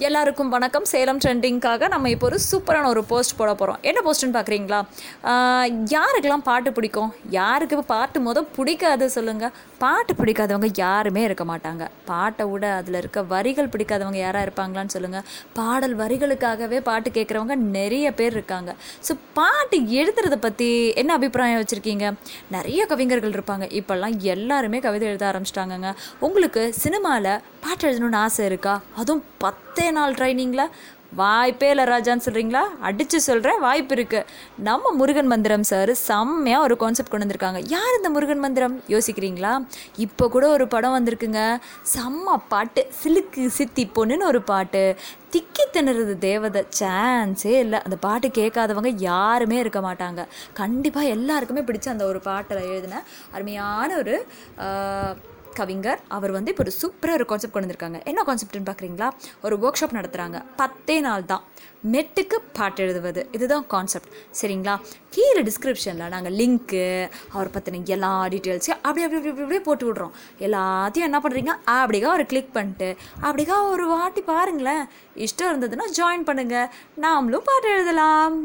எல்லாருக்கும் வணக்கம். சேலம் ட்ரெண்டிங்காக நம்ம இப்போ ஒரு சூப்பரான ஒரு போஸ்ட் போட போகிறோம் என்ன போஸ்ட்டுன்னு பார்க்குறீங்களா யாருக்கெல்லாம் பாட்டு பிடிக்கும்? யாருக்கு இப்போ பாட்டு மொதல் பிடிக்காது சொல்லுங்கள் பாட்டு பிடிக்காதவங்க யாருமே இருக்க மாட்டாங்க. பாட்டை விட அதில் இருக்க வரிகள் பிடிக்காதவங்க யாராக இருப்பாங்களான்னு சொல்லுங்கள் பாடல் வரிகளுக்காகவே பாட்டு கேட்குறவங்க நிறைய பேர் இருக்காங்க. ஸோ பாட்டு எழுதுறதை பற்றி என்ன அபிப்பிராயம் வச்சுருக்கீங்க? நிறைய கவிஞர்கள் இருப்பாங்க. இப்போல்லாம் எல்லாருமே கவிதை எழுத ஆரம்பிச்சிட்டாங்கங்க. உங்களுக்கு சினிமாவில் பாட்டு எழுதணும்னு ஆசை இருக்கா? அதுவும் பத்து நாள் ட்ரைனிங்கில் வாய்ப்பே இல்லை ராஜான்னு சொல்கிறீங்களா அடித்து சொல்கிறேன் வாய்ப்பு இருக்குது நம்ம முருகன் மந்திரம் சார் செம்மையாக ஒரு கான்செப்ட் கொண்டு வந்திருக்காங்க. யார் இந்த முருகன் மந்திரம்? யோசிக்கிறீங்களா? இப்போ கூட ஒரு படம் வந்திருக்குங்க. செம்ம பாட்டு. சிலுக்கு சித்தி பொண்ணுன்னு ஒரு பாட்டு. திக்கி திணறது தேவதை. சான்ஸே இல்லை. அந்த பாட்டு கேட்காதவங்க யாருமே இருக்க மாட்டாங்க. கண்டிப்பாக எல்லாருக்குமே பிடிச்ச அந்த ஒரு பாட்டில் எழுதின அருமையான ஒரு கவிஞர் அவர் வந்து இப்போ ஒரு சூப்பராக ஒரு கான்செப்ட் கொண்டு வந்திருக்காங்க. என்ன கான்செப்ட்னு பார்க்குறீங்களா ஒரு ஒர்க் ஷாப் நடத்துகிறாங்க பத்தே நாள் தான். மெட்டுக்கு பாட்டு எழுதுவது. இதுதான் கான்செப்ட் சரிங்களா? கீழே டிஸ்கிரிப்ஷனில் நாங்கள் லிங்க்கு அவர் பற்றின எல்லா டீட்டெயில்ஸையும் அப்படி அப்படி அப்படி அப்படியே போட்டு விட்றோம். எல்லாத்தையும் என்ன பண்ணுறீங்க அப்படிக்கா ஒரு கிளிக் பண்ணிட்டு அப்படிக்கா ஒரு வாட்டி பாருங்களேன். இஷ்டம் இருந்ததுன்னா ஜாயின் பண்ணுங்கள் நாமளும் பாட்டு எழுதலாம்.